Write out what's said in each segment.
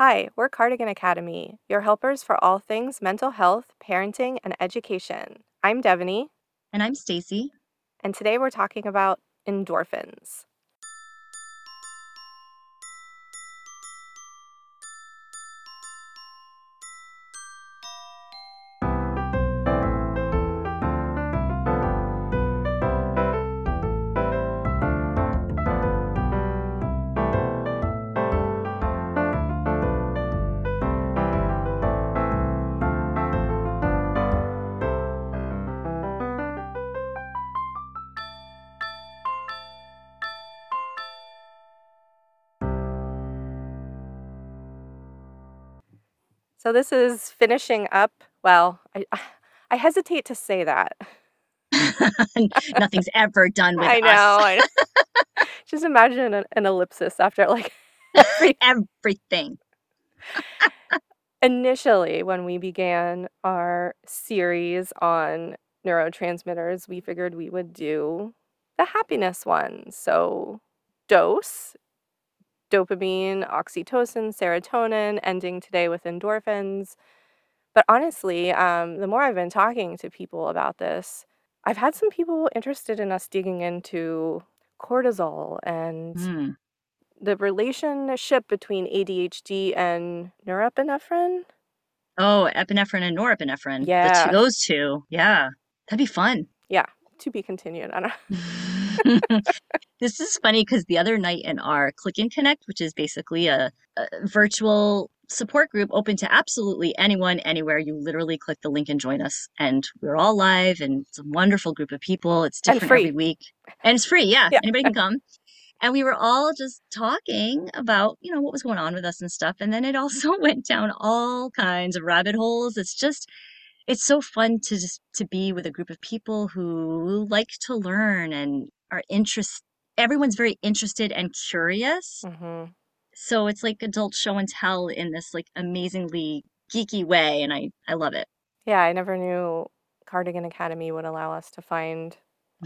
Hi, we're Cardigan Academy, your helpers for all things mental health, parenting, and education. I'm Devaney, And I'm Stacy. and today we're talking about endorphins. So this is finishing up. Well, I, I hesitate to say that. Nothing's ever done with I know. us. I know. Just imagine an, an ellipsis after like every Everything. initially when we began our series on neurotransmitters, we figured we would do the happiness ones. So, dose, dopamine, oxytocin, serotonin, ending today with endorphins. But honestly, um, the more I've been talking to people about this, I've had some people interested in us digging into cortisol and Mm. the relationship between ADHD and norepinephrine. Oh, epinephrine and norepinephrine. The Yeah. two, those two. Yeah. That'd be fun. Yeah, to be continued. I don't this is funny because the other night in our Click and Connect, which is basically a, a virtual support group open to absolutely anyone, anywhere, you literally click the link and join us. And we're all live, and it's a wonderful group of people. It's different every week. And it's free. Yeah, Yeah. Anybody can come. And we were all just talking about, you know, what was going on with us and stuff. And then it also went down all kinds of rabbit holes. It's just, it's so fun to just to be with a group of people who like to learn and are interest everyone's very interested and curious hmm so it's like adult show and tell in this like amazingly geeky way and i i love it Yeah, I never knew Cardigan Academy would allow us to find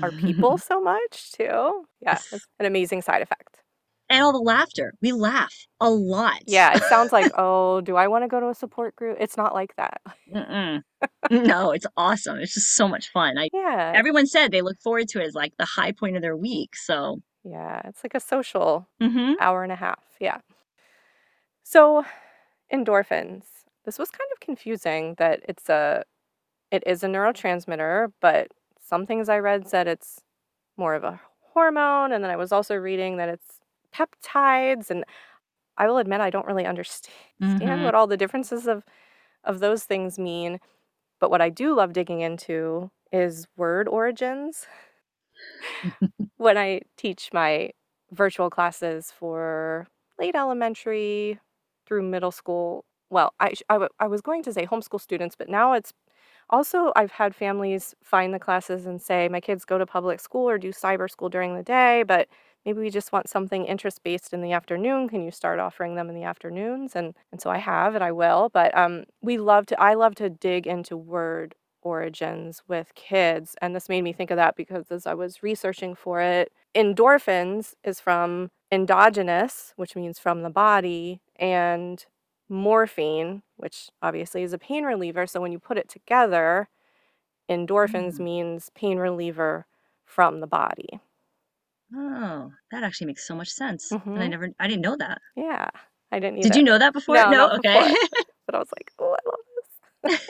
our people so much too. Yeah, it's an amazing side effect. And all the laughter we laugh a lot Yeah, it sounds like, oh, do I want to go to a support group? It's not like that. Mm-mm. no it's awesome it's just so much fun i Yeah, everyone said they look forward to it as like the high point of their week so yeah, it's like a social Mhm. hour and a half. Yeah. So, endorphins. This was kind of confusing that it's a it is a neurotransmitter, but some things I read said it's more of a hormone and then I was also reading that it's peptides and I will admit I don't really understand Mhm. what all the differences of of those things mean, but what I do love digging into is word origins. when I teach my virtual classes for late elementary through middle school, well, I, sh- I, w- I was going to say homeschool students, but now it's also, I've had families find the classes and say, my kids go to public school or do cyber school during the day, but maybe we just want something interest based in the afternoon. Can you start offering them in the afternoons? And, and so I have and I will, but um, we love to, I love to dig into word origins with kids. And this made me think of that because as I was researching for it, endorphins is from endogenous, which means from the body, and morphine, which obviously is a pain reliever. So when you put it together, endorphins Mm. means pain reliever from the body. Oh that actually makes so much sense and i Mhm. never i didn't know that Yeah. I didn't even. did either. you know that before No, no okay But I was like, oh, I love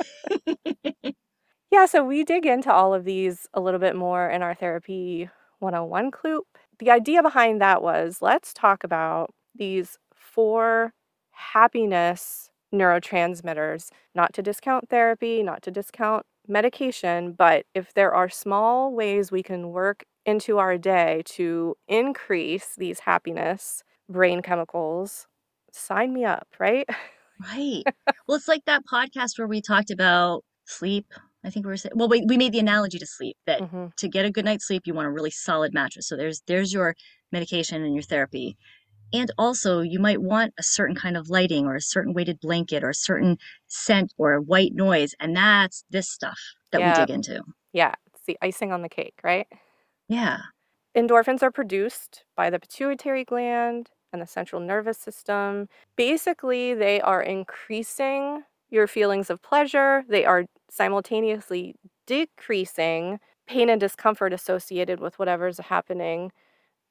this. Yeah, so we dig into all of these a little bit more in our therapy 101 club. The idea behind that was let's talk about these four happiness neurotransmitters, not to discount therapy, not to discount medication, but if there are small ways we can work into our day to increase these happiness brain chemicals, sign me up, right? Right. Well, it's like that podcast where we talked about sleep. I think we were saying, well, we, we made the analogy to sleep that hmm to get a good night's sleep, you want a really solid mattress. So there's there's your medication and your therapy. And also, you might want a certain kind of lighting or a certain weighted blanket or a certain scent or white noise. And that's this stuff that Yeah. we dig into. Yeah, it's the icing on the cake, right? Yeah. Endorphins are produced by the pituitary gland and the central nervous system. Basically, they are increasing your feelings of pleasure, they are simultaneously decreasing pain and discomfort associated with whatever's happening.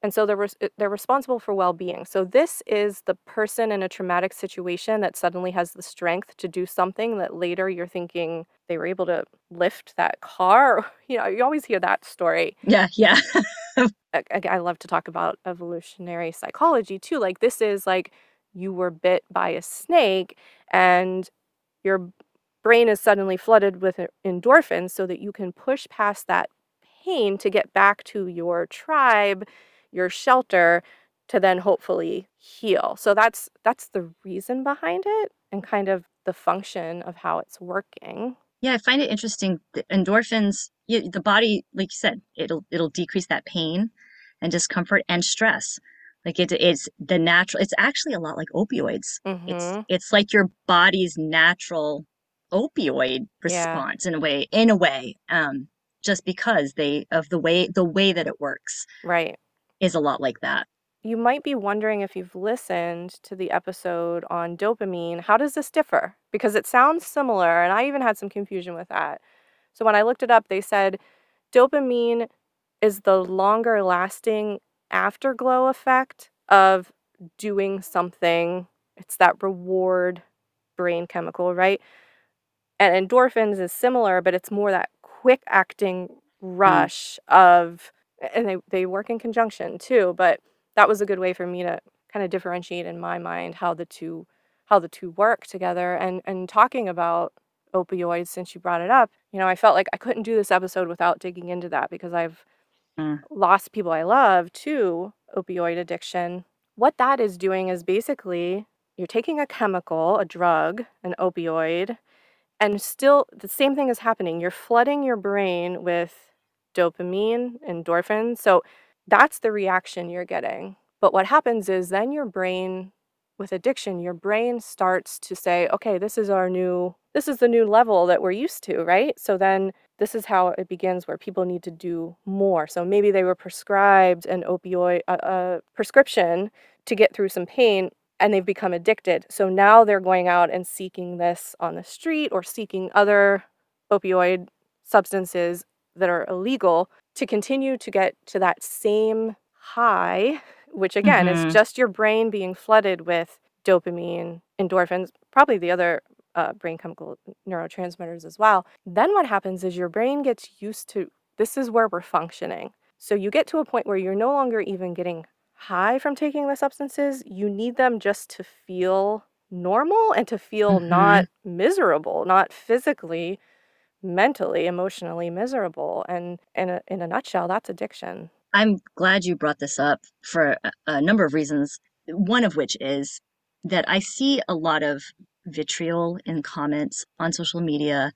And so they're, res- they're responsible for well being. So, this is the person in a traumatic situation that suddenly has the strength to do something that later you're thinking they were able to lift that car. You know, you always hear that story. Yeah, yeah. I, I love to talk about evolutionary psychology too. Like, this is like you were bit by a snake and your brain is suddenly flooded with endorphins so that you can push past that pain to get back to your tribe, your shelter to then hopefully heal. So that's that's the reason behind it and kind of the function of how it's working. Yeah, I find it interesting. The endorphins, the body, like you said, it'll it'll decrease that pain and discomfort and stress. Like it, it's the natural. It's actually a lot like opioids. Mm-hmm. It's it's like your body's natural opioid response yeah. in a way. In a way, um, just because they of the way the way that it works, right, is a lot like that you might be wondering if you've listened to the episode on dopamine, how does this differ? Because it sounds similar, and I even had some confusion with that. So when I looked it up, they said dopamine is the longer lasting afterglow effect of doing something. It's that reward brain chemical, right? And endorphins is similar, but it's more that quick acting mm. rush mm. of, and they, they work in conjunction too, but that was a good way for me to kind of differentiate in my mind how the two how the two work together and and talking about opioids since you brought it up you know i felt like i couldn't do this episode without digging into that because i've mm. lost people i love to opioid addiction what that is doing is basically you're taking a chemical a drug an opioid and still the same thing is happening you're flooding your brain with dopamine endorphins so that's the reaction you're getting. But what happens is then your brain with addiction, your brain starts to say, okay, this is our new, this is the new level that we're used to, right? So then this is how it begins where people need to do more. So maybe they were prescribed an opioid a, prescription to get through some pain and they've become addicted. So now they're going out and seeking this on the street or seeking other opioid substances that are illegal to continue to get to that same high, which again mm-hmm. is just your brain being flooded with dopamine, endorphins, probably the other uh, brain chemical neurotransmitters as well. Then what happens is your brain gets used to this is where we're functioning. So you get to a point where you're no longer even getting high from taking the substances. You need them just to feel normal and to feel mm-hmm. not miserable, not physically mentally, emotionally miserable. And in a, in a nutshell, that's addiction. I'm glad you brought this up for a, number of reasons. One of which is that I see a lot of vitriol in comments on social media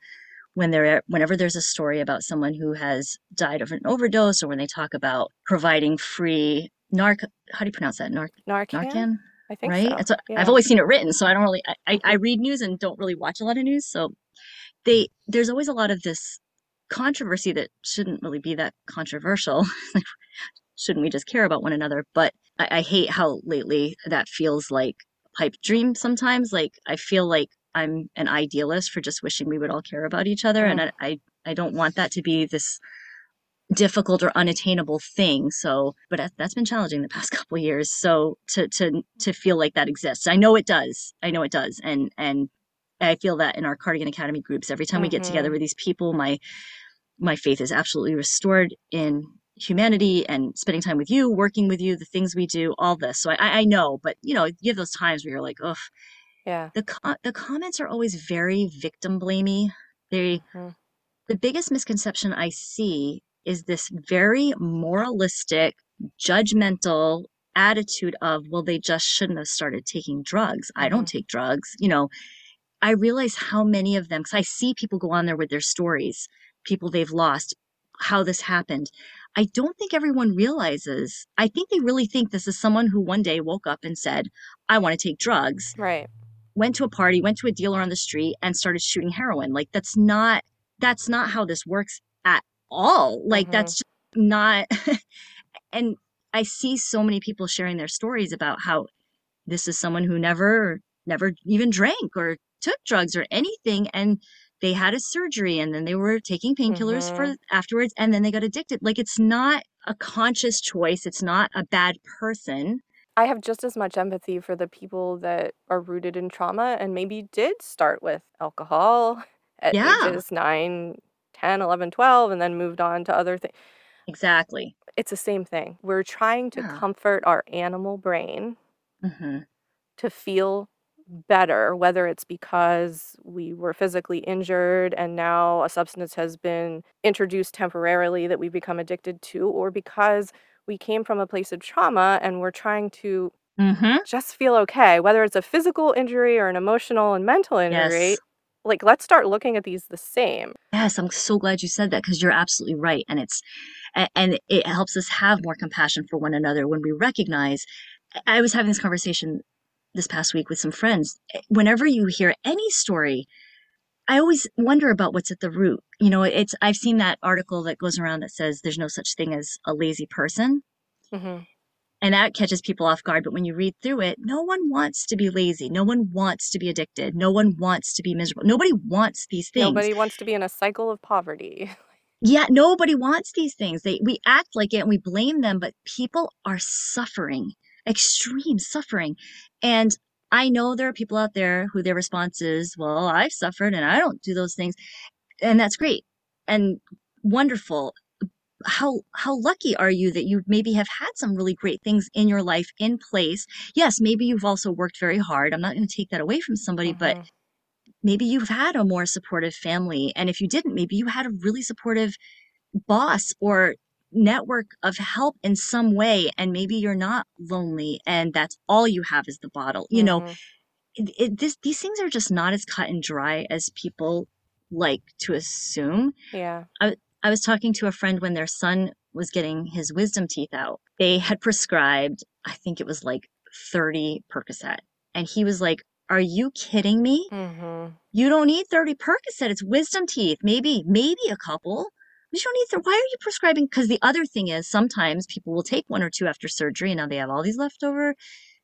when there whenever there's a story about someone who has died of an overdose or when they talk about providing free narc how do you pronounce that narc narcan, narcan? I think right so. yeah. I've always seen it written so I don't really I, I read news and don't really watch a lot of news so they there's always a lot of this controversy that shouldn't really be that controversial. shouldn't we just care about one another? But I, I hate how lately that feels like a pipe dream sometimes. Like I feel like I'm an idealist for just wishing we would all care about each other. And mm-hmm. I, I, I don't want that to be this difficult or unattainable thing. So, but that's been challenging the past couple years. So to, to, to feel like that exists, I know it does. I know it does. And, and I feel that in our Cardigan Academy groups, every time mm-hmm. we get together mm-hmm. with these people, my my faith is absolutely restored in humanity and spending time with you, working with you, the things we do, all this. So I, I know, but you know, you have those times where you're like, ugh. Yeah. The the comments are always very victim blamey. They mm-hmm. the biggest misconception I see is this very moralistic, judgmental attitude of, well, they just shouldn't have started taking drugs. I don't mm-hmm. take drugs. You know, I realize how many of them, because I see people go on there with their stories, people they've lost, how this happened. I don't think everyone realizes. I think they really think this is someone who one day woke up and said, I want to take drugs. Right. Went to a party, went to a dealer on the street and started shooting heroin. Like that's not that's not how this works at all. Like mm-hmm. that's not and I see so many people sharing their stories about how this is someone who never never even drank or took drugs or anything and they had a surgery and then they were taking painkillers for Mhm. afterwards and then they got addicted. Like it's not a conscious choice. It's not a bad person. I have just as much empathy for the people that are rooted in trauma and maybe did start with alcohol at Yeah. ages 9, 10, 11, 12, and then moved on to other things. Exactly. It's the same thing. We're trying to Yeah. comfort our animal brain hmm to feel better, whether it's because we were physically injured and now a substance has been introduced temporarily that we've become addicted to, or because we came from a place of trauma and we're trying to hmm just feel okay, whether it's a physical injury or an emotional and mental injury. Yes. Like, let's start looking at these the same. Yes, I'm so glad you said that because you're absolutely right. And it's and it helps us have more compassion for one another when we recognize. I was having this conversation this past week with some friends. Eh, Whenever you hear any story, I always wonder about what's at the root. You know, it's I've seen that article that goes around that says there's no such thing as a lazy person. Mhm. And that catches people off guard. But when you read through it, no one wants to be lazy. No one wants to be addicted. No one wants to be miserable. Nobody wants these things. Nobody wants to be in a cycle of poverty. Yeah, nobody wants these things. They we act like it and we blame them, but people are suffering, extreme suffering. And I know there are people out there who their response is, "Well, I've suffered and I don't do those things." And that's great and wonderful. How how lucky are you that you maybe have had some really great things in your life in place? Yes, maybe you've also worked very hard. I'm not going to take that away from somebody, but Mhm. maybe you've had a more supportive family. And if you didn't, maybe you had a really supportive boss or network of help in some way. And maybe you're not lonely and that's all you have is the bottle. You know, Mhm. it, it, this, these things are just not as cut and dry as people like to assume. Yeah. I was talking to a friend when their son was getting his wisdom teeth out. They had prescribed, I think it was like 30 Percocet. And he was like, Are you kidding me? Mhm. You don't need 30 Percocet. It's wisdom teeth. Maybe, maybe a couple. You don't need Why are you prescribing? Because the other thing is sometimes people will take one or two after surgery and now they have all these leftover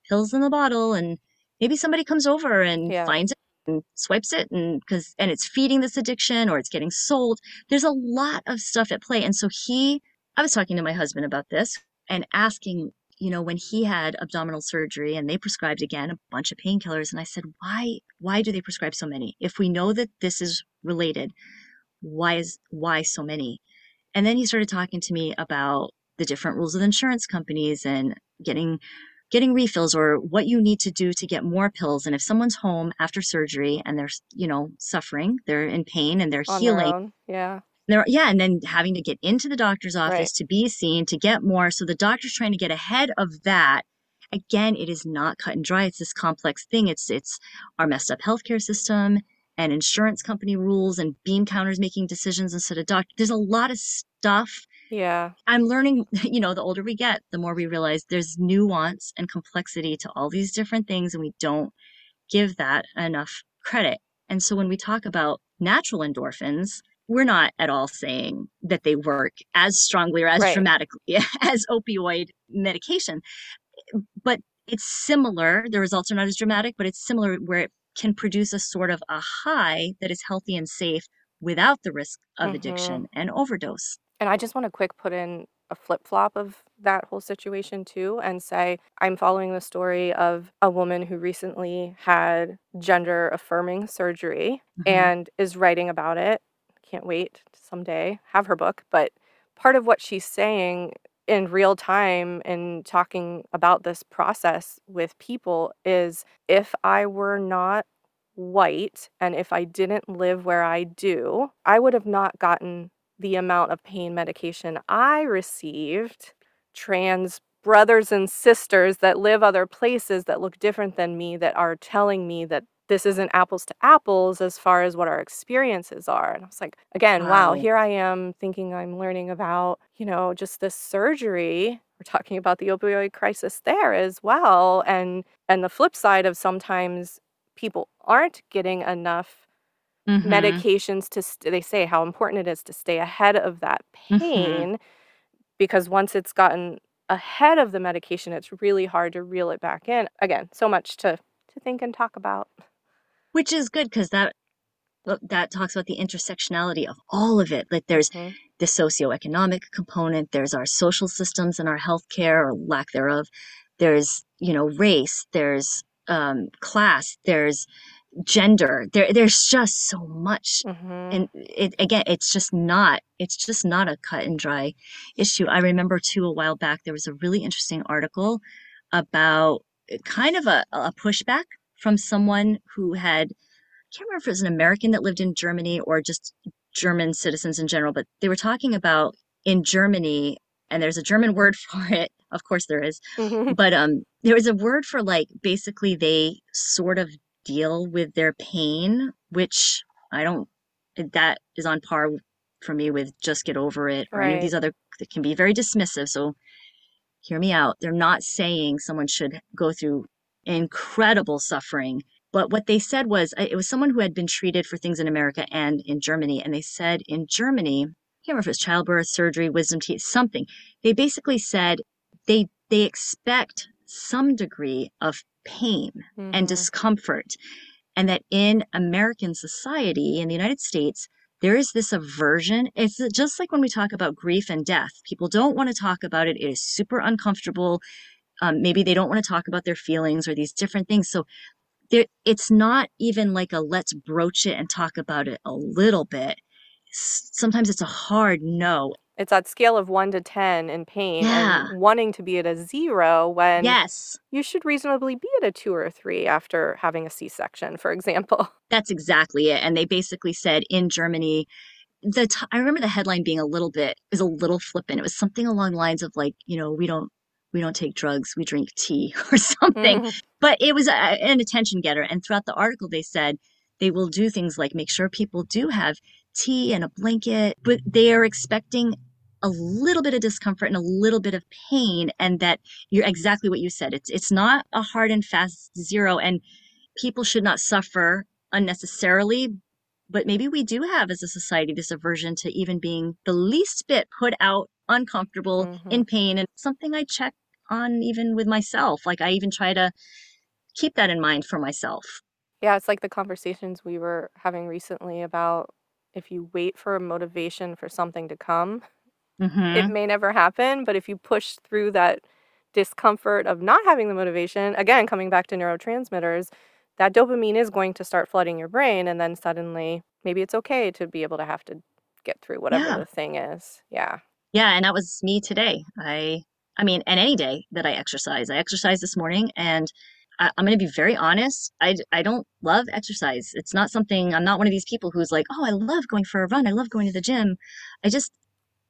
pills in the bottle. And maybe somebody comes over and Yeah. finds it and swipes it and because and it's feeding this addiction or it's getting sold. There's a lot of stuff at play. And so he I was talking to my husband about this and asking, you know, when he had abdominal surgery and they prescribed again a bunch of painkillers and I said, "Why why do they prescribe so many? If we know that this is related, why is why so many?" And then he started talking to me about the different rules of insurance companies and getting getting refills or what you need to do to get more pills and if someone's home after surgery and they're you know suffering they're in pain and they're On healing. Yeah. they're, yeah, and then having to get into the doctor's office Right. to be seen to get more. So the doctor's trying to get ahead of that. Again, it is not cut and dry. It's this complex thing. It's it's our messed up healthcare system and insurance company rules and bean counters making decisions instead of doctors. There's a lot of stuff. Yeah. I'm learning, you know, the older we get, the more we realize there's nuance and complexity to all these different things, and we don't give that enough credit. And so when we talk about natural endorphins, we're not at all saying that they work as strongly or as Right. dramatically as opioid medication. But it's similar. The results are not as dramatic, but it's similar where it can produce a sort of a high that is healthy and safe without the risk of Mhm. addiction and overdose. And I just want to quick put in a flip flop of that whole situation too and say I'm following the story of a woman who recently had gender affirming surgery Mhm. and is writing about it. Can't wait to someday have her book. But part of what she's saying in real time and talking about this process with people is if I were not white and if I didn't live where I do, I would have not gotten the amount of pain medication I received. Trans brothers and sisters that live other places that look different than me that are telling me that this isn't apples to apples as far as what our experiences are. And I was like, again, wow, Wow. here I am thinking I'm learning about, you know, just this surgery. We're talking about the opioid crisis there as well. And and the flip side of sometimes people aren't getting enough Mhm. medications to st- they say how important it is to stay ahead of that Mhm. pain because once it's gotten ahead of the medication, it's really hard to reel it back in. Again, so much to to think and talk about. Which is good because that that talks about the intersectionality of all of it. Like there's mm-hmm. the socioeconomic component, there's our social systems and our healthcare or lack thereof. There's, you know, race, there's um, class, there's gender. There, there's just so much, mm-hmm. and it again, it's just not, it's just not a cut and dry issue. I remember too a while back there was a really interesting article about kind of a, a pushback from someone who had I can't remember if it was an American that lived in Germany or just German citizens in general, but they were talking about in Germany, and there's a German word for it. Of course, there is. but um, there was a word for like basically they sort of deal with their pain, which I don't. That is on par for me with just get over it or right. any of these other that can be very dismissive. So hear me out. They're not saying someone should go through incredible suffering but what they said was it was someone who had been treated for things in America and in Germany. And they said in Germany, I can't remember if it was childbirth, surgery, wisdom teeth, something. They basically said they they expect some degree of pain mm-hmm. and discomfort. And that in American society, in the United States, there is this aversion. It's just like when we talk about grief and death. People don't want to talk about it. It is super uncomfortable. Um, maybe they don't want to talk about their feelings or these different things. So there it's not even like a let's broach it and talk about it a little bit sometimes it's a hard no it's that scale of 1 to 10 in pain yeah. and wanting to be at a 0 when yes you should reasonably be at a 2 or a 3 after having a c-section for example that's exactly it and they basically said in germany the t- I remember the headline being a little bit is a little flippant. It was something along the lines of like, you know, we don't we don't take drugs, we drink tea or something. Mm-hmm. But it was a, an attention getter. And throughout the article, they said they will do things like make sure people do have tea and a blanket, but they are expecting a little bit of discomfort and a little bit of pain and that you're exactly what you said it's it's not a hard and fast zero and people should not suffer unnecessarily but maybe we do have as a society this aversion to even being the least bit put out uncomfortable mm-hmm. in pain and something i check on even with myself. Like I even try to keep that in mind for myself. Yeah, it's like the conversations we were having recently about if you wait for a motivation for something to come, mm-hmm. it may never happen. But if you push through that discomfort of not having the motivation, again, coming back to neurotransmitters, that dopamine is going to start flooding your brain. And then suddenly, maybe it's okay to be able to have to get through whatever yeah. the thing is. Yeah. Yeah. And that was me today. I I mean, and any day that I exercise. I exercise this morning and I, am going to be very honest. I, I don't love exercise. It's not something, I'm not one of these people who's like, oh, I love going for a run. I love going to the gym. I just,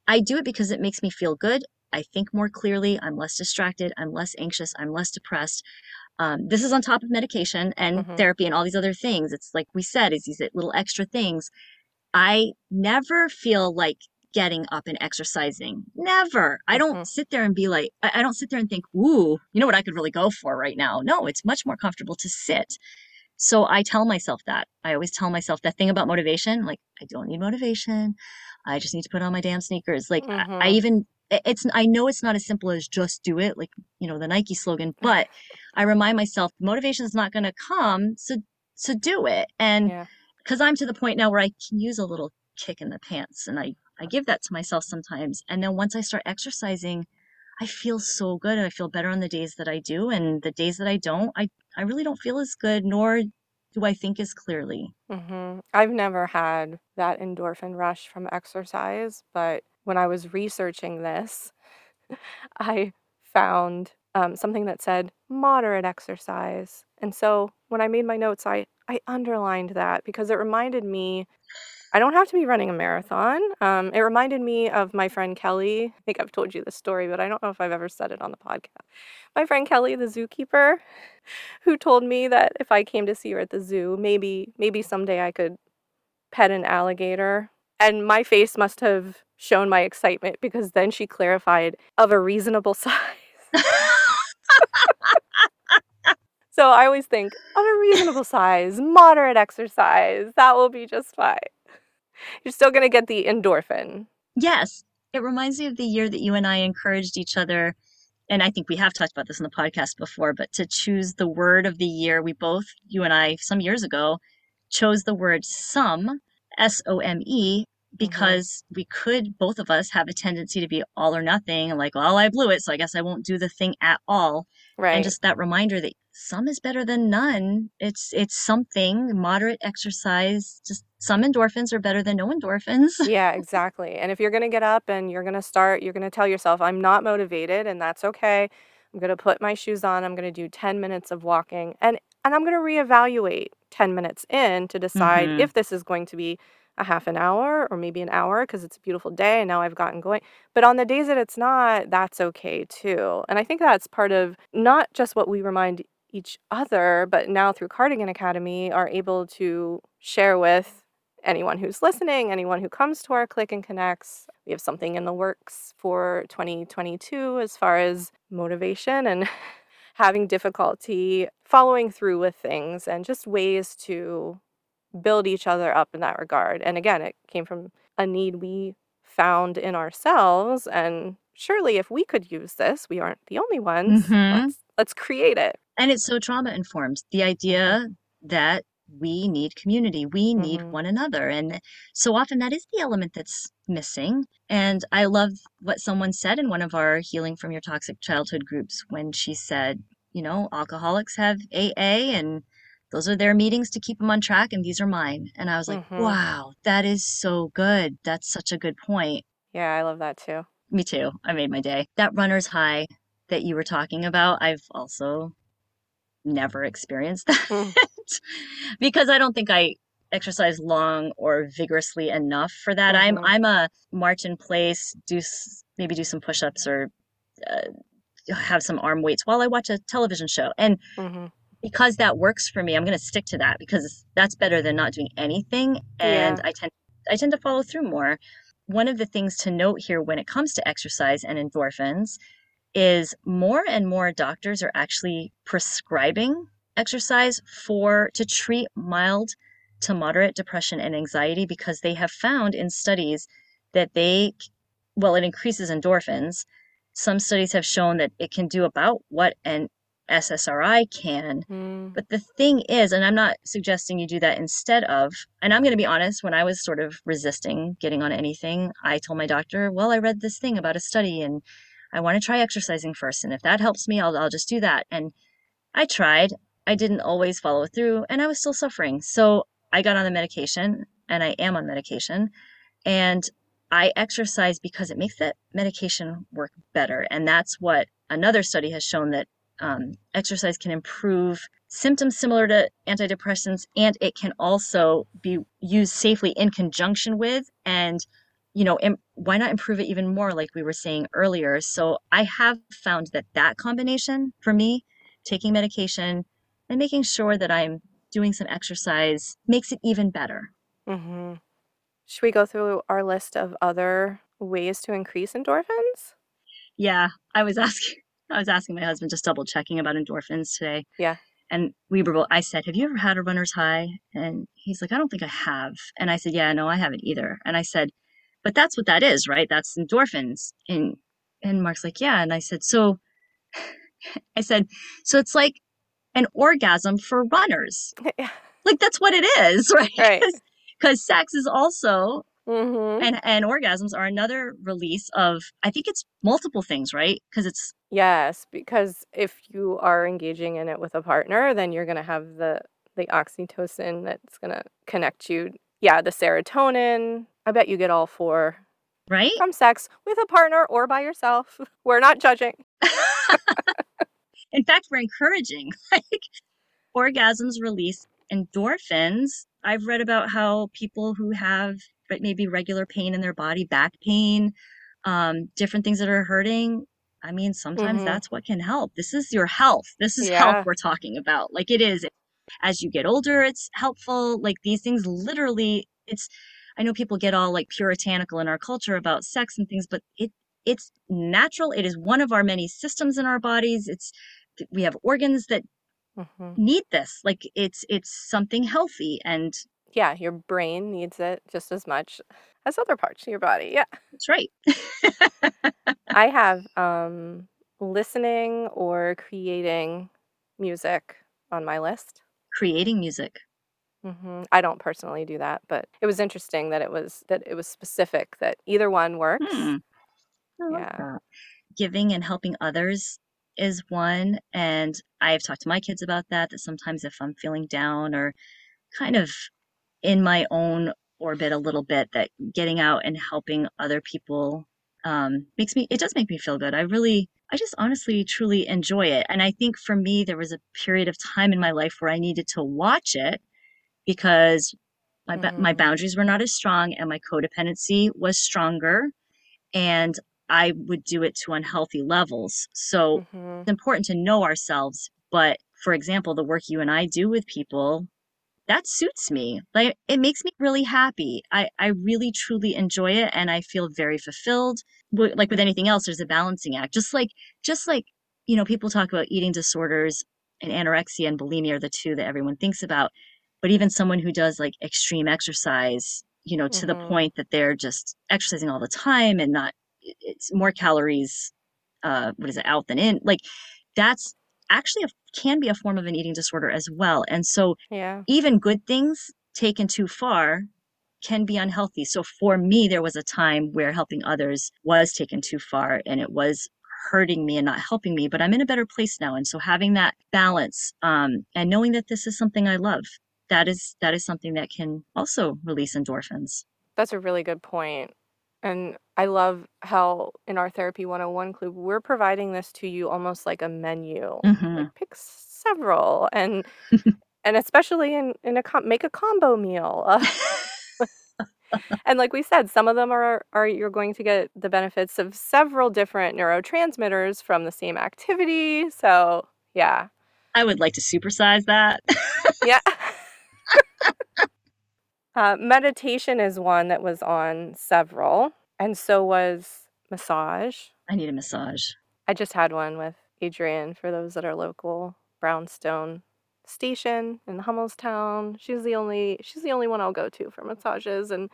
I do it because it makes me feel good. I think more clearly. I'm less distracted. I'm less anxious. I'm less depressed. Um, this is on top of medication and mm-hmm. therapy and all these other things. It's like we said, is these little extra things. I never feel like getting up and exercising. Never. I don't mm-hmm. sit there and be like, I don't sit there and think, ooh, you know what I could really go for right now. No, it's much more comfortable to sit. So I tell myself that. I always tell myself that thing about motivation. Like, I don't need motivation. I just need to put on my damn sneakers. Like, mm-hmm. I, I even, it's, I know it's not as simple as just do it, like, you know, the Nike slogan, but I remind myself motivation is not going to come. So, so do it. And, yeah because I'm to the point now where I can use a little kick in the pants and I I give that to myself sometimes. And then once I start exercising, I feel so good. I feel better on the days that I do. And the days that I don't, I, I really don't feel as good, nor do I think as clearly. Mm-hmm. I've never had that endorphin rush from exercise, but when I was researching this, I found um, something that said moderate exercise. And so when I made my notes, I, I underlined that because it reminded me I don't have to be running a marathon. Um, it reminded me of my friend Kelly. I think I've told you this story, but I don't know if I've ever said it on the podcast. My friend Kelly, the zookeeper, who told me that if I came to see her at the zoo, maybe maybe someday I could pet an alligator. And my face must have shown my excitement because then she clarified of a reasonable size. so I always think of a reasonable size, moderate exercise. That will be just fine you're still going to get the endorphin. Yes. It reminds me of the year that you and I encouraged each other and I think we have talked about this in the podcast before, but to choose the word of the year, we both, you and I, some years ago, chose the word some, S O M E, mm-hmm. because we could, both of us, have a tendency to be all or nothing, like, well, I blew it, so I guess I won't do the thing at all. Right. And just that reminder that some is better than none. It's it's something, moderate exercise, just some endorphins are better than no endorphins. yeah, exactly. And if you're going to get up and you're going to start, you're going to tell yourself, I'm not motivated, and that's okay. I'm going to put my shoes on. I'm going to do 10 minutes of walking, and and I'm going to reevaluate 10 minutes in to decide Mhm. if this is going to be a half an hour or maybe an hour because it's a beautiful day and now I've gotten going. But on the days that it's not, that's okay too. And I think that's part of not just what we remind each other, but now through Cardigan Academy are able to share with anyone who's listening, anyone who comes to our Click and Connects. We have something in the works for 2022 as far as motivation and having difficulty following through with things and just ways to build each other up in that regard. And again, it came from a need we found in ourselves and surely if we could use this, we aren't the only ones. Mhm. Let's let's create it. And it's so trauma informed. The idea that we need community, we need Mhm. one another. And so often that is the element that's missing. And I love what someone said in one of our Healing from Your Toxic Childhood groups when she said, you know, alcoholics have AA and those are their meetings to keep them on track, and these are mine. And I was like, Mhm. wow, that is so good. That's such a good point. Yeah, I love that too. Me too. I made my day. That runner's high that you were talking about, I've also never experienced that Mm. because I don't think I exercise long or vigorously enough for that. I'm Mhm. I'm a march in place, do maybe do some push-ups or uh, have some arm weights while I watch a television show. And Mhm. because that works for me, I'm going to stick to that because that's better than not doing anything. And Yeah. I tend I tend to follow through more. One of the things to note here when it comes to exercise and endorphins is more and more doctors are actually prescribing exercise for to treat mild to moderate depression and anxiety because they have found in studies that they well it increases endorphins some studies have shown that it can do about what an SSRI can Mm. but the thing is, and I'm not suggesting you do that instead of, and I'm going to be honest, when I was sort of resisting getting on anything, I told my doctor, well, I read this thing about a study and I want to try exercising first. And if that helps me, I'll, I'll just do that. And I tried. I didn't always follow through and I was still suffering. So I got on the medication and I am on medication. And I exercise because it makes that medication work better. And that's what another study has shown that um, exercise can improve symptoms similar to antidepressants and it can also be used safely in conjunction with and you know im- why not improve it even more like we were saying earlier so i have found that that combination for me taking medication and making sure that i'm doing some exercise makes it even better Mhm. Should we go through our list of other ways to increase endorphins? yeah i was asking i was asking my husband just double checking about endorphins today Yeah. and we were both, I said, Have you ever had a runner's high? And he's like, I don't think I have. And I said, Yeah, no, I haven't either. And I said, But that's what that is, right? That's endorphins. And and Mark's like, Yeah. And I said, So I said, So it's like an orgasm for runners. Like that's what it is, right? Right. Because sex is also Mhm. and and orgasms are another release of I think it's multiple things, right? Because it's Yes, because if you are engaging in it with a partner, then you're gonna have the the oxytocin that's gonna connect you. Yeah, the serotonin. I bet you get all four right. from sex with a partner or by yourself. We're not judging. In fact, we're encouraging like orgasms release endorphins. I've read about how people who have like, maybe regular pain in their body, back pain, um, different things that are hurting. I mean, sometimes Mhm. that's what can help. This is your health. This is Yeah. health we're talking about. Like it is. As you get older, it's helpful. Like these things literally, it's I know people get all like puritanical in our culture about sex and things, but it it's natural. It is one of our many systems in our bodies. It's we have organs that Mhm. need this. Like it's it's something healthy and Yeah, your brain needs it just as much as other parts of your body. Yeah. that's right. I have um listening or creating music on my list. Creating music. Mhm. I don't personally do that, but it was interesting that it was that it was specific that either one works. Hmm. I like Yeah. that. Giving and helping others is one, and I've talked to my kids about that, that sometimes if I'm feeling down or kind of in my own orbit a little bit, that getting out and helping other people um, makes me, it does make me feel good. I really, I just honestly, truly enjoy it. And I think for me, there was a period of time in my life where I needed to watch it because my, ba- my Mhm. boundaries were not as strong and my codependency was stronger. And I would do it to unhealthy levels. So Mhm. it's important to know ourselves. But for example, the work you and I do with people, that suits me. Like it makes me really happy. I, I really truly enjoy it and I feel very fulfilled. Like with anything else, there's a balancing act. Just like just like, you know, people talk about eating disorders and anorexia and bulimia are the two that everyone thinks about. But even someone who does like extreme exercise, you know, to the Mhm. point that they're just exercising all the time and not it's more calories uh what is it out than in like that's actually a, can be a form of an eating disorder as well and so Yeah. even good things taken too far can be unhealthy so for me there was a time where helping others was taken too far and it was hurting me and not helping me but i'm in a better place now and so having that balance um, and knowing that this is something i love that is that is something that can also release endorphins That's a really good point. And I love how in our Therapy 101 club, we're providing this to you almost like a menu. Mhm. Like pick several and and especially in in a com- make a combo meal. And like we said, some of them are are you're going to get the benefits of several different neurotransmitters from the same activity. So, yeah. i would like to supersize that Yeah. uh, meditation is one that was on several, and so was massage. i need a massage I just had one with Adrian for those that are local. Brownstone Station in Hummelstown. She's the only she's the only one I'll go to for massages and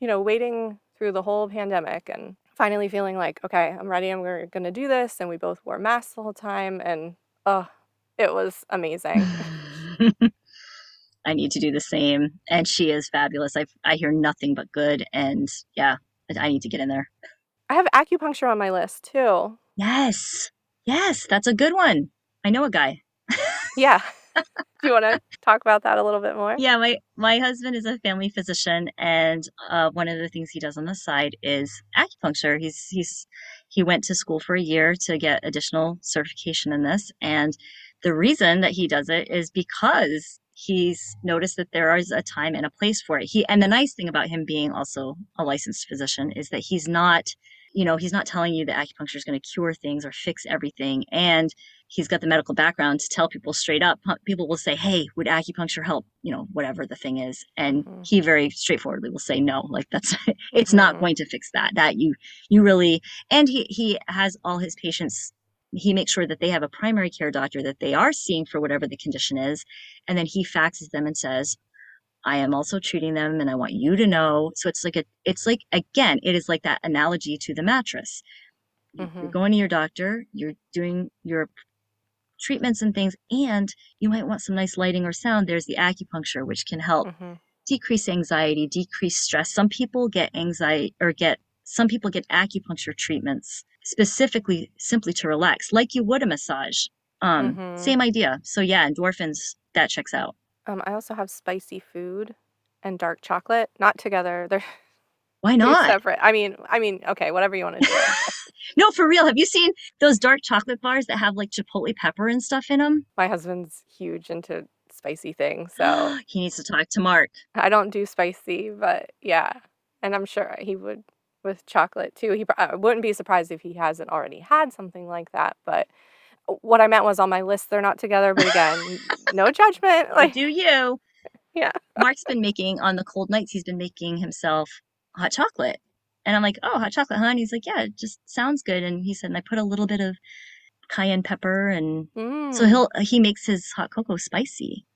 you know, waiting through the whole pandemic and finally feeling like, okay, I'm ready and we're going to do this and we both wore masks the whole time and oh, it was amazing. I need to do the same. And she is fabulous. I I hear nothing but good. And yeah, I need to get in there. I have acupuncture on my list too. Yes. Yes, that's a good one. I know a guy. Yeah. Do you want to talk about that a little bit more? Yeah, my my husband is a family physician, and uh, one of the things he does on the side is acupuncture. He's he's he went to school for a year to get additional certification in this, and the reason that he does it is because he's noticed that there is a time and a place for it. He and the nice thing about him being also a licensed physician is that he's not you know he's not telling you that acupuncture is going to cure things or fix everything and he's got the medical background to tell people straight up. People will say, "Hey, would acupuncture help?" You know, whatever the thing is, and Mhm. he very straightforwardly will say, "No, like that's it's not Mhm. going to fix that. That you you really." And he he has all his patients. He makes sure that they have a primary care doctor that they are seeing for whatever the condition is, and then he faxes them and says, I am also treating them and I want you to know. So it's like a it's like again, it is like that analogy to the mattress. You- You're going to your doctor, you're doing your treatments and things, and you might want some nice lighting or sound. There's the acupuncture, which can help Mhm. decrease anxiety, decrease stress. Some people get anxiety or get some people get acupuncture treatments specifically simply to relax, like you would a massage. Um, Mhm. same idea. So yeah, endorphins, that checks out. Um, I also have spicy food and dark chocolate, not together. They're, Why they're not? separate. I mean, I mean, okay, whatever you want to do. No, for real. Have you seen those dark chocolate bars that have like chipotle pepper and stuff in them? My husband's huge into spicy things, so he needs to talk to Mark. I don't do spicy, but yeah. And I'm sure he would with chocolate too. He I wouldn't be surprised if he hasn't already had something like that, but what I meant was on my list they're not together, but again, no judgment. Like Do you? yeah. Mark's been making on the cold nights. He's been making himself hot chocolate, and I'm like, "Oh, hot chocolate, huh?" And he's like, "Yeah, it just sounds good." And he said, and "I put a little bit of cayenne pepper, and so Mm, he'll he makes his hot cocoa spicy.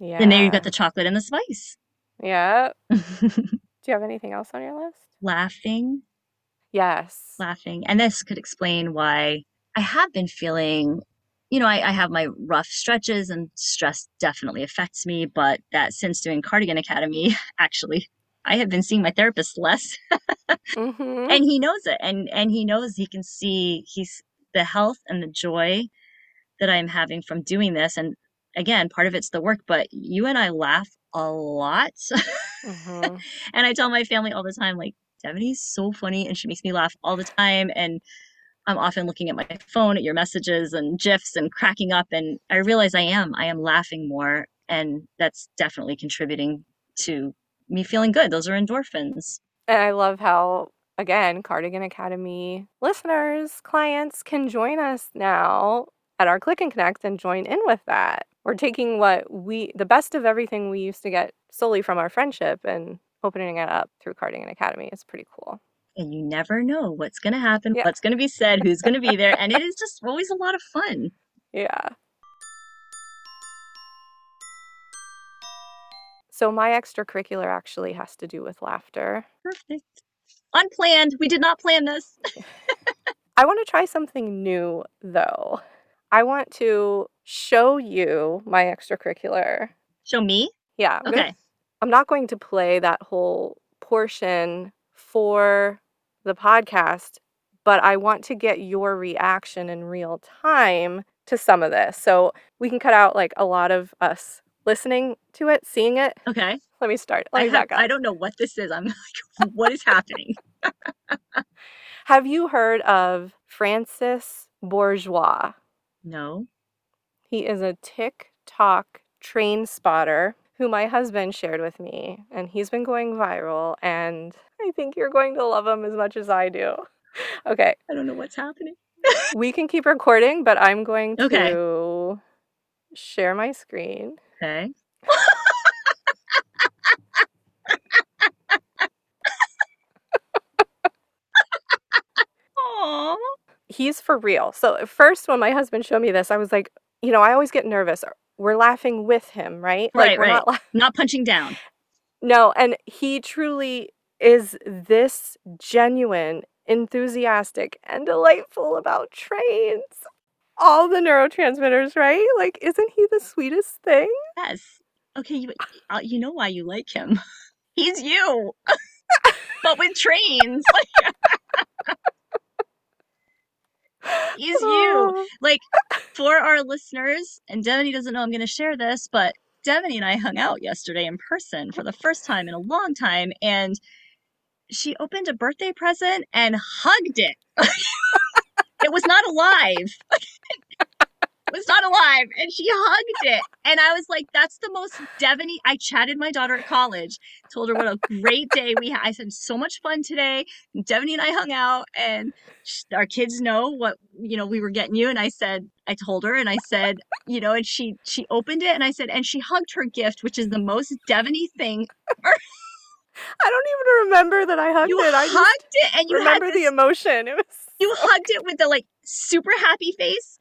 yeah. And there you've got the chocolate and the spice." Yeah. Do you have anything else on your list? laughing, Yes. laughing, and this could explain why I have been feeling, you know, I, I have my rough stretches and stress definitely affects me, but that since doing Cardigan Academy, actually, I have been seeing my therapist less. Mhm. and he knows it and and he knows he can see he's the health and the joy that I'm having from doing this and again part of it's the work but you and I laugh a lot Mhm. and I tell my family all the time like Devaney's so funny and she makes me laugh all the time and I'm often looking at my phone at your messages and gifs and cracking up and I realize I am I am laughing more and that's definitely contributing to me feeling good those are endorphins And I love how, again, Cardigan Academy listeners, clients can join us now at our Click and Connect and join in with that. We're taking what we, the best of everything we used to get solely from our friendship and opening it up through Cardigan Academy. It's pretty cool. and you never know what's going to happen, Yeah. what's going to be said, who's going to be there, and it is just always a lot of fun. Yeah. So my extracurricular actually has to do with laughter. Perfect. Unplanned. We did not plan this. I want to try something new though. I want to show you my extracurricular. Show me. Yeah. I'm, gonna- Okay. I'm not going to play that whole portion for the podcast, but I want to get your reaction in real time to some of this. So we can cut out like a lot of us listening to it, seeing it. Okay. Let me start. Let I, me have, up. I don't know what this is. I'm like, what is happening? Have you heard of Francis Bourgeois? No. He is a TikTok train spotter who my husband shared with me, and he's been going viral. And I think you're going to love him as much as I do. Okay, I don't know what's happening. we can keep recording, but I'm going Okay. to share my screen. Okay. He's for real. So at first, when my husband showed me this, I was like, you know, I always get nervous. We're laughing with him, right? Right, like, we're right. not la- Not punching down. No, and he truly is this genuine, enthusiastic, and delightful about trains. All the neurotransmitters, right? Like, isn't he the sweetest thing? Yes. Okay, you uh, you know why you like him. He's you. but with trains. He's you. Oh, Like for our listeners, and Devaney doesn't know I'm going to share this, but Devaney and I hung out yesterday in person for the first time in a long time, and she opened a birthday present and hugged it. it was not alive. was not alive, and she hugged it, and I was like, "That's the most Devaney." I chatted my daughter at college, told her what a great day we had. I said, "So much fun today." And Devaney and I hung out, and our kids know what you know we were getting you and i said i told her and i said you know and she she opened it and i said and she hugged her gift which is the most Devaney thing I don't even remember that I hugged you it. I hugged it and you remember this, the emotion. It was you hugged it with the like super happy face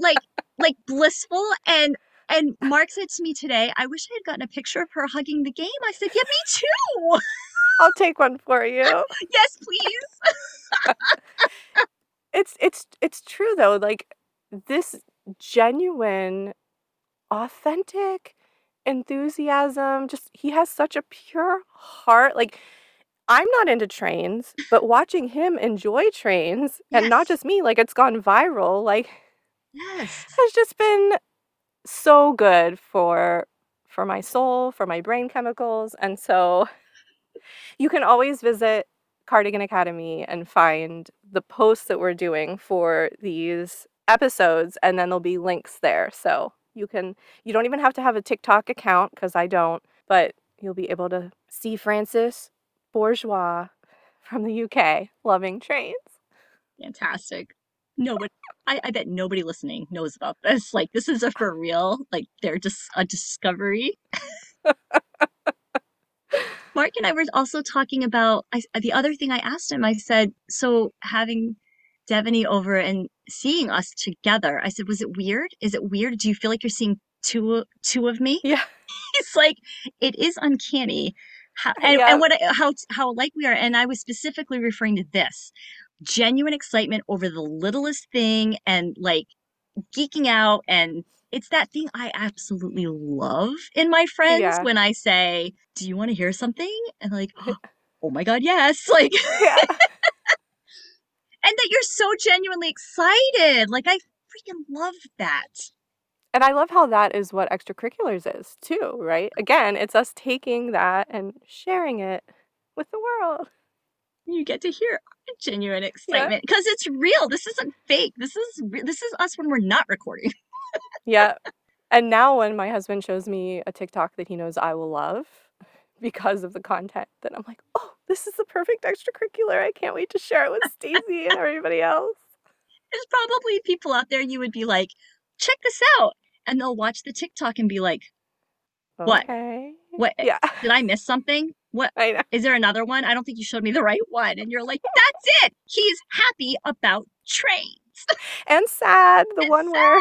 like like blissful and and mark said to me today i wish i had gotten a picture of her hugging the game i said yeah me too I'll take one for you. yes please It's it's it's true though. Like this genuine, authentic enthusiasm. Just he has such a pure heart. Like I'm not into trains, but watching him enjoy trains and not just me, like it's gone viral, like yes has just been so good for for my soul, for my brain chemicals. And so you can always visit Cardigan Academy and find the posts that we're doing for these episodes and then there'll be links there. So you can you don't even have to have a TikTok account cuz I don't, but you'll be able to see Francis Bourgeois from the UK loving trains. Fantastic. Nobody, I, I bet nobody listening knows about this. Like, this is a for real, like, they're just a discovery. Mark and I were also talking about I, the other thing I asked him. I said, so having Devaney over and seeing us together, I said, was it weird? Is it weird? Do you feel like you're seeing two two of me? Yeah. He's like, it is uncanny. How, and, Yeah. and what how how alike we are, and I was specifically referring to this genuine excitement over the littlest thing and like geeking out and it's that thing I absolutely love in my friends Yeah. when I say, "Do you want to hear something?" and like, "Oh my god, yes!" Like, Yeah. and that you're so genuinely excited. Like, I freaking love that. And I love how that is what extracurriculars is too, right? Again, it's us taking that and sharing it with the world. You get to hear genuine excitement because it's real. This isn't fake. This is this is us when we're not recording. Yeah. And now when my husband shows me a TikTok that he knows I will love because of the content, then I'm like, oh, this is the perfect extracurricular. I can't wait to share it with Stacey and everybody else. There's probably people out there you would be like, check this out. And they'll watch the TikTok and be like, What? Okay. what? Yeah. Did I miss something? What? I know. Is there another one? I don't think you showed me the right one. And you're like, that's it. He's happy about trains. And sad. The It's one where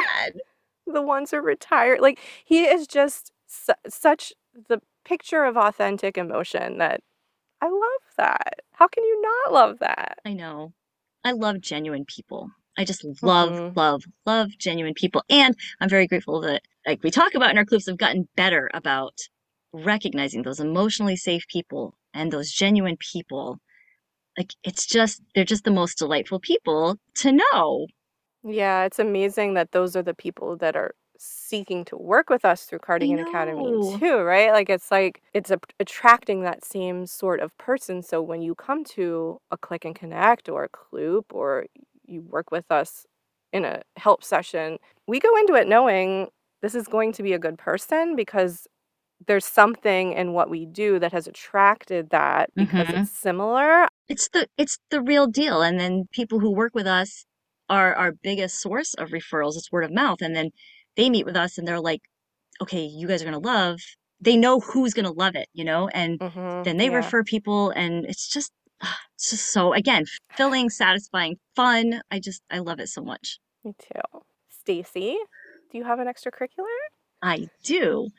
the ones are retired. Like he is just su- such the picture of authentic emotion that I love that. How can you not love that? I know. I love genuine people. I just love, Mhm. love, love genuine people. And I'm very grateful that, like we talk about in our clips, have gotten better about recognizing those emotionally safe people and those genuine people. Like it's just, they're just the most delightful people to know. Yeah, it's amazing that those are the people that are seeking to work with us through Cardigan. Academy too, right? Like it's like it's a, attracting that same sort of person. So when you come to a click and connect or a club or you work with us in a help session, we go into it knowing this is going to be a good person because there's something in what we do that has attracted that because Mhm. it's similar. It's the it's the real deal. And then people who work with us are our biggest source of referrals. It's word of mouth. And then they meet with us and they're like, okay, you guys are gonna love. They know who's gonna love it, you know, and Mhm, then they yeah. refer people and it's just it's just so again filling, satisfying, fun. I just I love it so much. Me too. Stacy, do you have an extracurricular? I do.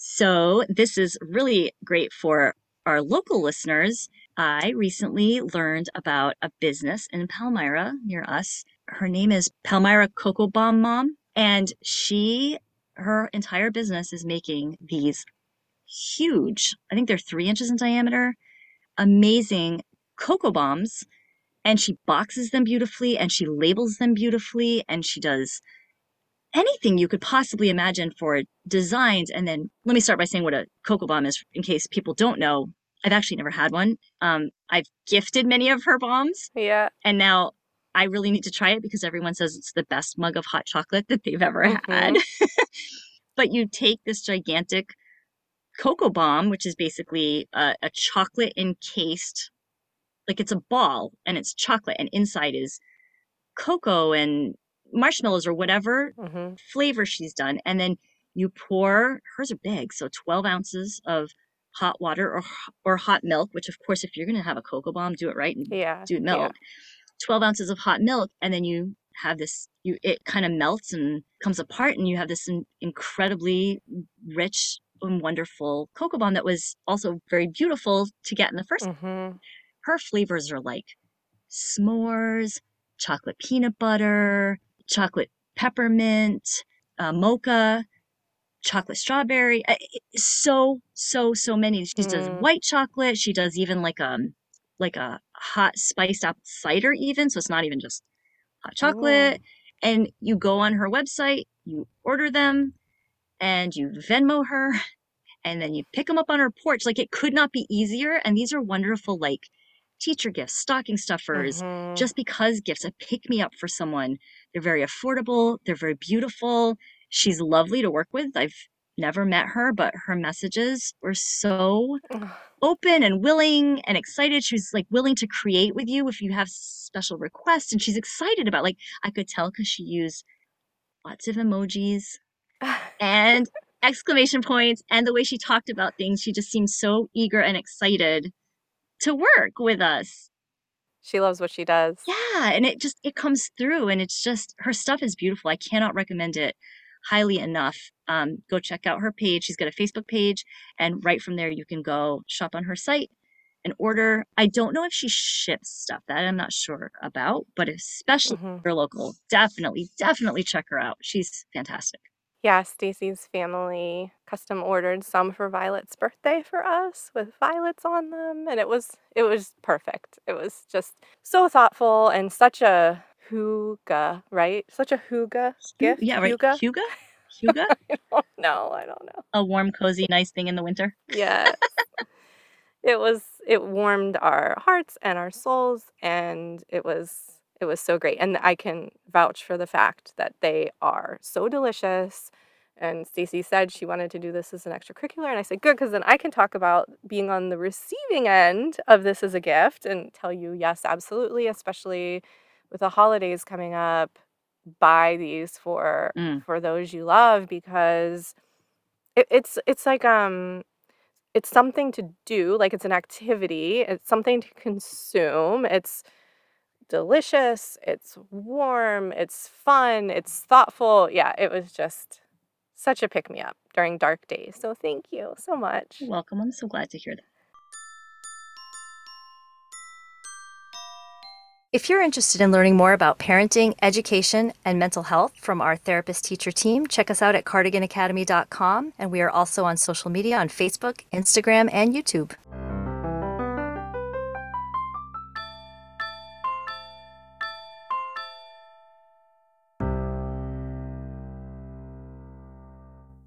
So, this is really great for our local listeners. I recently learned about a business in Palmyra near us. Her name is Palmyra Cocoa Bomb Mom, and she, her entire business is making these huge, I think they're three inches in diameter, amazing cocoa bombs. And she boxes them beautifully and she labels them beautifully and she does anything you could possibly imagine for designs. And then let me start by saying what a cocoa bomb is in case people don't know. I've actually never had one. Um, I've gifted many of her bombs, Yeah. and now I really need to try it because everyone says it's the best mug of hot chocolate that they've ever had. but you take this gigantic cocoa bomb, which is basically a, a chocolate encased, like it's a ball and it's chocolate, and inside is cocoa and marshmallows or whatever hmm flavor she's done. And then you pour, hers are big, so 12 ounces of hot water or, or hot milk, which, of course, if you're going to have a cocoa bomb, do it right and Yeah. do it yeah. milk. 12 ounces of hot milk. And then you have this, you it kind of melts and comes apart, and you have this in- incredibly rich and wonderful cocoa bomb that was also very beautiful to get in the first hmm her flavors are like s'mores, chocolate peanut butter, chocolate peppermint, uh, mocha, chocolate strawberry. uh, So so so many. She does Mm. white chocolate. She does even like um like a hot spiced apple cider even. So it's not even just hot chocolate. And you go on her website, you order them, and you Venmo her, and then you pick them up on her porch. Like it could not be easier. And these are wonderful, like teacher gifts, stocking stuffers, Mhm. just because gifts, a pick me up for someone. They're very affordable, they're very beautiful. She's lovely to work with. I've never met her, but her messages were so open and willing and excited. She was like willing to create with you if you have special requests. And she's excited about like I could tell because she used lots of emojis and exclamation points and the way she talked about things. She just seemed so eager and excited to work with us. She loves what she does. Yeah, and it just it comes through and it's just her stuff is beautiful. I cannot recommend it highly enough. Um, go check out her page. She's got a Facebook page and right from there you can go shop on her site and order. I don't know if she ships stuff. That I'm not sure about, but especially Mhm. if you're local, definitely, definitely check her out. She's fantastic. Yeah, Stacy's family custom ordered some for Violet's birthday for us with violets on them, and it was it was perfect. It was just so thoughtful and such a hygge, right? Such a huga gift. Yeah, right. Hygge? Huga? Huga? I don't know. I don't know. A warm, cozy, nice thing in the winter. Yes. it was it warmed our hearts and our souls and it was it was so great. And I can vouch for the fact that they are so delicious. And Stacy said she wanted to do this as an extracurricular. And I said, good, because then I can talk about being on the receiving end of this as a gift and tell you, yes, absolutely, especially with the holidays coming up, buy these for Mm. for those you love because it, it's it's like um it's something to do, like it's an activity, it's something to consume. It's delicious, it's warm, it's fun, it's thoughtful. Yeah, it was just such a pick me up during dark days. So thank you so much. You're welcome. I'm so glad to hear that. If you're interested in learning more about parenting, education, and mental health from our therapist teacher team, check us out at cardiganacademy.com. And we are also on social media on Facebook, Instagram, and YouTube.